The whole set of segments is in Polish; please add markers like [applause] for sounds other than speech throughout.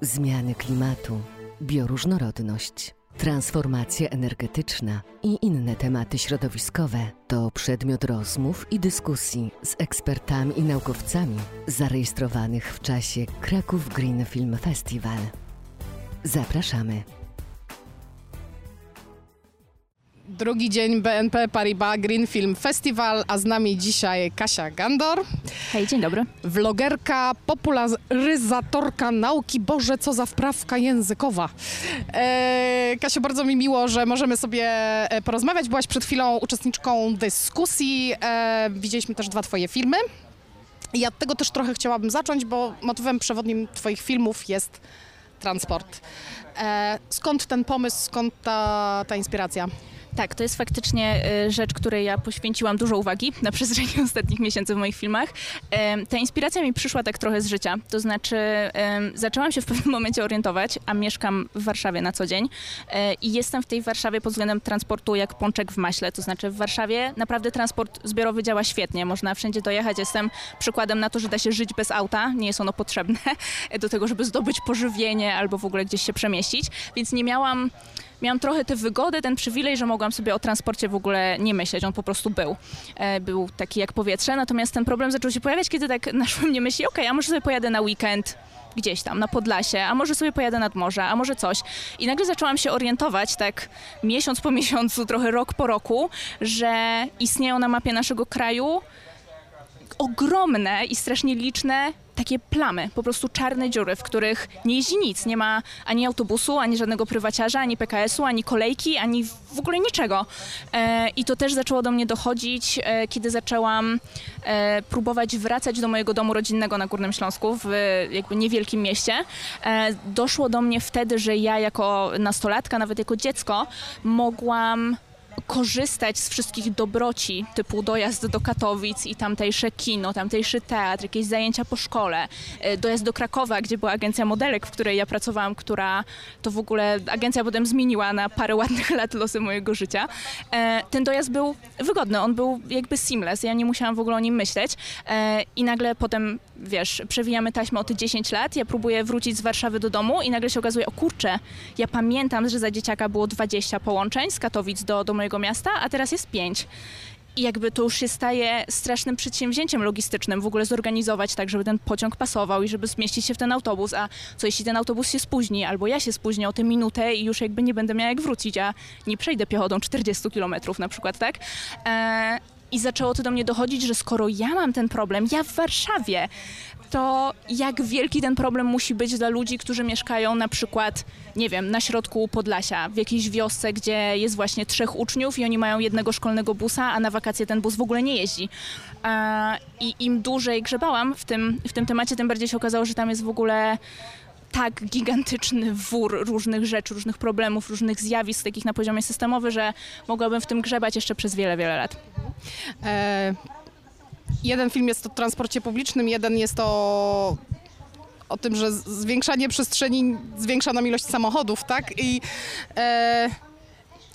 zmiany klimatu, bioróżnorodność, transformacja energetyczna i inne tematy środowiskowe to przedmiot rozmów i dyskusji z ekspertami i naukowcami zarejestrowanych w czasie Kraków Green Film Festival. Zapraszamy. Drugi dzień BNP Paribas Green Film Festival, a z nami dzisiaj Kasia Gandor, Hej, dzień dobry. vlogerka, popularyzatorka nauki. Boże, co za wprawka językowa. E, Kasiu, bardzo mi miło, że możemy sobie e, porozmawiać. Byłaś przed chwilą uczestniczką dyskusji. E, widzieliśmy też dwa twoje filmy. I od tego też trochę chciałabym zacząć, bo motywem przewodnim twoich filmów jest transport. E, skąd ten pomysł, skąd ta, ta inspiracja? Tak, to jest faktycznie y, rzecz, której ja poświęciłam dużo uwagi na przestrzeni [laughs] ostatnich miesięcy w moich filmach. Ta inspiracja mi przyszła tak trochę z życia. To znaczy, zaczęłam się w pewnym [laughs] momencie orientować, a mieszkam w Warszawie na co dzień e, i jestem w tej Warszawie pod względem transportu jak pączek w maśle. To znaczy, w Warszawie naprawdę transport zbiorowy działa świetnie. Można wszędzie dojechać. Jestem przykładem na to, że da się żyć bez auta. Nie jest ono potrzebne [laughs] do tego, żeby zdobyć pożywienie albo w ogóle gdzieś się przemieścić. Więc nie miałam miałam trochę tę wygodę, ten przywilej, że mogłam sobie o transporcie w ogóle nie myśleć. On po prostu był. E, był taki jak powietrze. Natomiast ten problem zaczął się pojawiać, kiedy tak [laughs] naszły mnie myśli, okej, a może sobie pojadę na weekend gdzieś tam, na Podlasie, a może sobie pojadę nad morze, a może coś. I nagle zaczęłam się orientować tak miesiąc po [laughs] miesiącu, trochę rok po roku, że istnieją na mapie naszego kraju ogromne i strasznie liczne takie plamy, po prostu czarne dziury, w których nie jeździ nic. Nie ma ani autobusu, ani żadnego prywaciarza, ani PKS-u, ani kolejki, ani w ogóle niczego. E, I to też zaczęło do mnie dochodzić, e, kiedy zaczęłam e, próbować wracać do mojego domu rodzinnego na Górnym Śląsku, w jakby niewielkim mieście. Doszło do mnie wtedy, że ja jako nastolatka, nawet jako dziecko, mogłam korzystać z wszystkich dobroci, typu dojazd do Katowic i tamtejsze kino, tamtejszy teatr, jakieś zajęcia po szkole, e, dojazd do Krakowa, gdzie była agencja modelek, w której ja pracowałam, która to w ogóle agencja potem zmieniła na parę ładnych [laughs] lat losy mojego życia. E, Ten dojazd był wygodny, on był jakby seamless, ja nie musiałam w ogóle o nim myśleć E, i nagle potem, wiesz, przewijamy taśmę o te 10 lat, ja próbuję wrócić z Warszawy do domu i nagle się okazuje, o kurczę, ja pamiętam, że za dzieciaka było 20 połączeń z Katowic do, do mojego miasta, a teraz jest 5. I jakby to już się staje strasznym przedsięwzięciem logistycznym w ogóle zorganizować tak, żeby ten pociąg pasował i żeby zmieścić się w ten autobus, a co jeśli ten autobus się spóźni, albo ja się spóźnię o tę minutę i już jakby nie będę miała jak wrócić, a nie przejdę piechotą 40 kilometrów na przykład, tak? E, I zaczęło to do mnie dochodzić, że skoro ja mam ten problem, ja w Warszawie, to jak wielki ten problem musi być dla ludzi, którzy mieszkają na przykład, nie wiem, na środku Podlasia, w jakiejś wiosce, gdzie jest właśnie trzech uczniów i oni mają jednego szkolnego busa, a na wakacje ten bus w ogóle nie jeździ. I im dłużej grzebałam w tym, w tym temacie, tym bardziej się okazało, że tam jest w ogóle tak gigantyczny wór różnych rzeczy, różnych problemów, różnych zjawisk takich na poziomie systemowym, że mogłabym w tym grzebać jeszcze przez wiele, wiele lat. E, jeden film jest o transporcie publicznym, jeden jest o, o tym, że zwiększanie przestrzeni zwiększa nam ilość samochodów, tak? I e,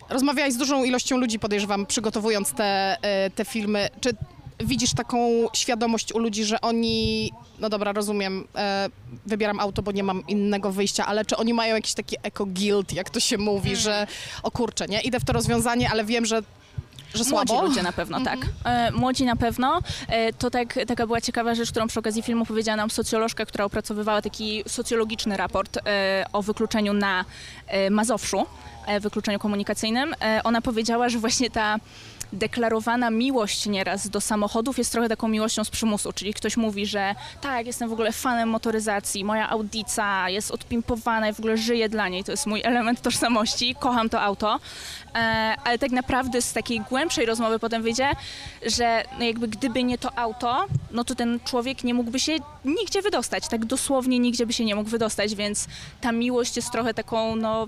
rozmawiałeś z dużą ilością ludzi, podejrzewam, przygotowując te, e, te filmy. Czy widzisz taką świadomość u ludzi, że oni, no dobra, rozumiem, e, wybieram auto, bo nie mam innego wyjścia, ale czy oni mają jakiś taki eco-guilt, jak to się mówi, że o kurczę, nie, idę w to rozwiązanie, ale wiem, że, że słabo? Młodzi ludzie na pewno, tak. E, młodzi na pewno. E, to tak, taka była ciekawa rzecz, którą przy okazji filmu powiedziała nam socjolożka, która opracowywała taki socjologiczny raport e, o wykluczeniu na e, Mazowszu, e, wykluczeniu komunikacyjnym. E, ona powiedziała, że właśnie ta deklarowana miłość nieraz do samochodów jest trochę taką miłością z przymusu, czyli ktoś mówi, że tak, jestem w ogóle fanem motoryzacji, moja audica jest odpimpowana i w ogóle żyję dla niej, to jest mój element tożsamości, kocham to auto, e, ale tak naprawdę z takiej głębszej rozmowy potem wyjdzie, że no jakby gdyby nie to auto, no to ten człowiek nie mógłby się nigdzie wydostać, tak dosłownie nigdzie by się nie mógł wydostać, więc ta miłość jest trochę taką, no,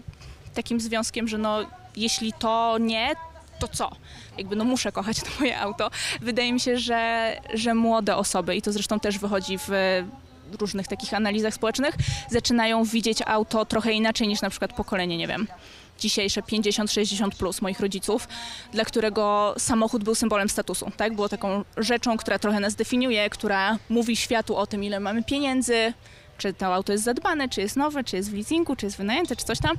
takim związkiem, że no, jeśli to nie, to co? Jakby no muszę kochać to moje auto. Wydaje mi się, że, że młode osoby, i to zresztą też wychodzi w różnych takich analizach społecznych, zaczynają widzieć auto trochę inaczej niż na przykład pokolenie, nie wiem, dzisiejsze 50-60 plus moich rodziców, dla którego samochód był symbolem statusu, tak? Było taką rzeczą, która trochę nas definiuje, która mówi światu o tym, ile mamy pieniędzy, czy to auto jest zadbane, czy jest nowe, czy jest w leasingu, czy jest wynajęte, czy coś tam.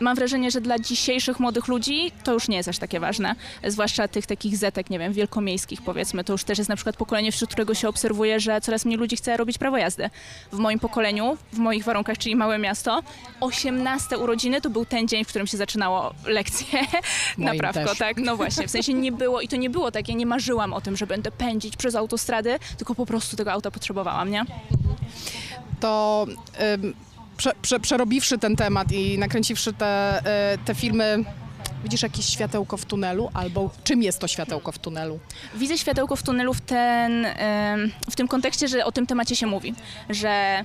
mam wrażenie, że dla dzisiejszych młodych ludzi to już nie jest aż takie ważne, zwłaszcza tych takich zetek, nie wiem, wielkomiejskich powiedzmy, to już też jest na przykład pokolenie, wśród którego się obserwuje, że coraz mniej ludzi chce robić prawo jazdy. W moim pokoleniu, w moich warunkach, czyli małe miasto, 18 urodziny to był ten dzień, w którym się zaczynało lekcje [laughs] na prawko, tak? No właśnie, w sensie nie było i to nie było tak, ja nie marzyłam o tym, że będę pędzić przez autostrady, tylko po prostu tego auta potrzebowałam, nie? To prze, prze, przerobiwszy ten temat i nakręciwszy te, y, te filmy, Widzisz jakieś światełko w tunelu, albo czym jest to światełko w tunelu? Widzę światełko w tunelu w, ten, w tym kontekście, że o tym temacie się mówi, że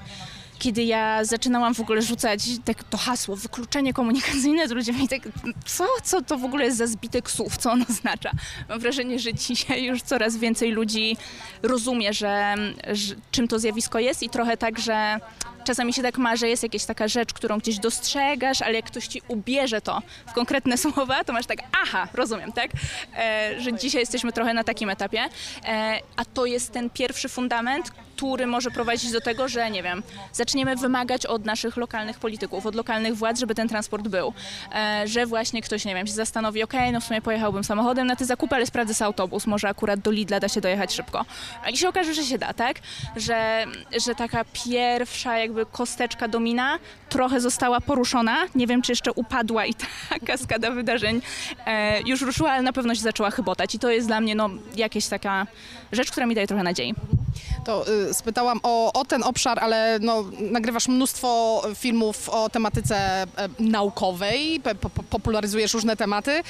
kiedy ja zaczynałam w ogóle rzucać tak to hasło wykluczenie komunikacyjne, to ludzie mi tak, co, co to w ogóle jest za zbitek słów, co ono oznacza? Mam wrażenie, że dzisiaj już coraz więcej ludzi rozumie, że, że czym to zjawisko jest i trochę tak, że czasami się tak ma, że jest jakaś taka rzecz, którą gdzieś dostrzegasz, ale jak ktoś ci ubierze to w konkretne [laughs] słowa, to masz tak, aha, rozumiem, tak? E, że dzisiaj jesteśmy trochę na takim etapie, e, a to jest ten pierwszy fundament, który może prowadzić do tego, że nie wiem, zaczniemy wymagać od naszych lokalnych polityków, od lokalnych władz, żeby ten transport był. E, że właśnie ktoś, nie wiem, się zastanowi, ok, no w sumie pojechałbym samochodem na te zakupy, ale sprawdzę sobie autobus, może akurat do Lidla da się dojechać szybko. I się okaże, że się da, tak? Że, że taka pierwsza jakby kosteczka domina trochę została poruszona. Nie wiem, czy jeszcze upadła i ta [laughs] kaskada wydarzeń e, już ruszyła, ale na pewno się zaczęła chybotać. I to jest dla mnie no, jakaś taka rzecz, która mi daje trochę nadziei. To y, spytałam o, o, ten obszar, ale no, nagrywasz mnóstwo filmów o tematyce e, naukowej, po, popularyzujesz różne tematy.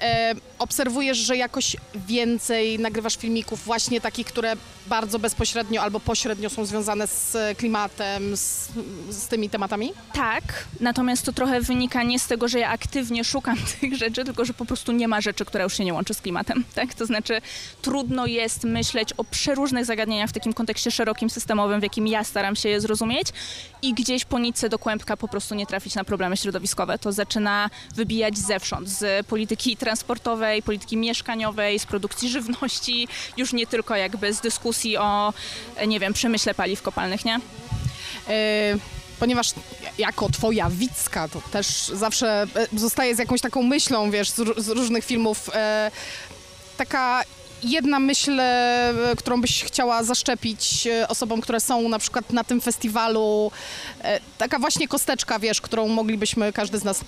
E, obserwujesz, że jakoś więcej nagrywasz filmików właśnie takich, które bardzo bezpośrednio albo pośrednio są związane z klimatem, z, z tymi tematami? Tak, natomiast to trochę wynika nie z tego, że ja aktywnie szukam [laughs] tych rzeczy, tylko że po prostu nie ma rzeczy, która już się nie łączy z klimatem. Tak? To znaczy trudno jest myśleć o przeróżnych zagadnieniach w takim kontekście szerokim, systemowym, w jakim ja staram się je zrozumieć i gdzieś po nitce do kłębka po prostu nie trafić na problemy środowiskowe. To zaczyna wybijać zewsząd, z polityki transportowej, polityki mieszkaniowej, z produkcji żywności, już nie tylko jakby z dyskusji o, nie wiem, przemyśle paliw kopalnych, nie? Yy ponieważ jako twoja Wicka to też zawsze e, zostaje z jakąś taką myślą, wiesz, z, z różnych filmów. E, taka jedna myśl, e, którą byś chciała zaszczepić e, osobom, które są na przykład na tym festiwalu, e, taka właśnie kosteczka, wiesz, którą moglibyśmy każdy z nas.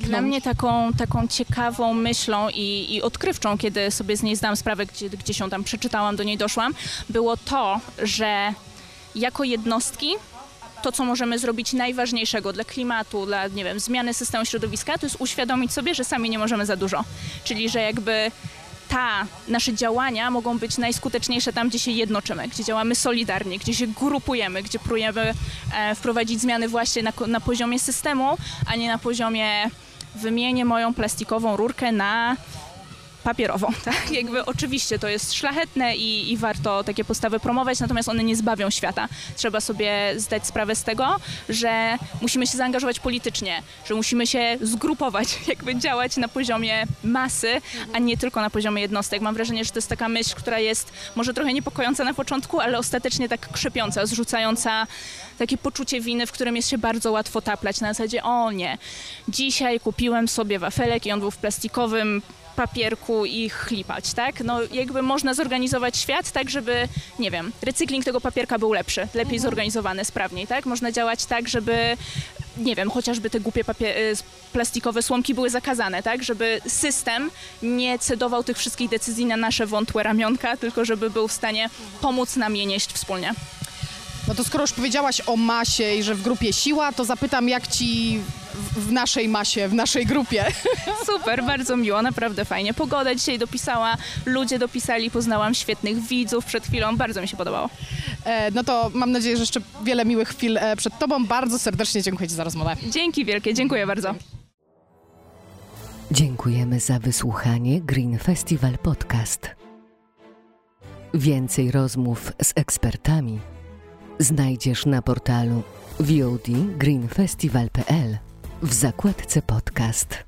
Dla mnie taką, taką ciekawą myślą i, i odkrywczą, kiedy sobie z niej zdałam sprawę, gdzie, gdzie się tam przeczytałam, do niej doszłam, było to, że jako jednostki to, co możemy zrobić najważniejszego dla klimatu, dla, nie wiem, zmiany systemu środowiska, to jest uświadomić sobie, że sami nie możemy za dużo. Czyli, że jakby ta, nasze działania mogą być najskuteczniejsze tam, gdzie się jednoczymy, gdzie działamy solidarnie, gdzie się grupujemy, gdzie próbujemy e, wprowadzić zmiany właśnie na, na poziomie systemu, a nie na poziomie wymienię moją plastikową rurkę na papierową. [laughs] Tak? Jakby oczywiście to jest szlachetne i, i, warto takie postawy promować, natomiast one nie zbawią świata. Trzeba sobie zdać sprawę z tego, że musimy się zaangażować politycznie, że musimy się zgrupować, [laughs] jakby działać na poziomie masy, a nie tylko na poziomie jednostek. Mam wrażenie, że to jest taka myśl, która jest może trochę niepokojąca na początku, ale ostatecznie tak krzepiąca, zrzucająca takie poczucie winy, w którym jest się bardzo łatwo taplać na zasadzie, o nie, dzisiaj kupiłem sobie wafelek i on był w plastikowym papierku i chlipać, tak? No jakby można zorganizować świat tak, żeby, nie wiem, recykling tego papierka był lepszy, lepiej mhm. zorganizowany, sprawniej, tak? Można działać tak, żeby nie wiem, chociażby te głupie papier- y, plastikowe słomki były zakazane, tak? Żeby system nie cedował tych wszystkich decyzji na nasze wątłe ramionka, tylko żeby był w stanie pomóc nam je nieść wspólnie. No to skoro już powiedziałaś o masie i że w grupie siła, to zapytam, jak ci w, naszej masie, w naszej grupie. [laughs] Super, bardzo miło, naprawdę fajnie. Pogoda dzisiaj dopisała, ludzie dopisali, poznałam świetnych widzów przed chwilą, bardzo mi się podobało. E, no to mam nadzieję, że jeszcze wiele miłych chwil e, przed Tobą. Bardzo serdecznie dziękuję Ci za rozmowę. Dzięki wielkie, dziękuję bardzo. Dziękujemy za wysłuchanie Green Festival Podcast. Więcej rozmów z ekspertami znajdziesz na portalu VOD greenfestival.pl w zakładce podcast.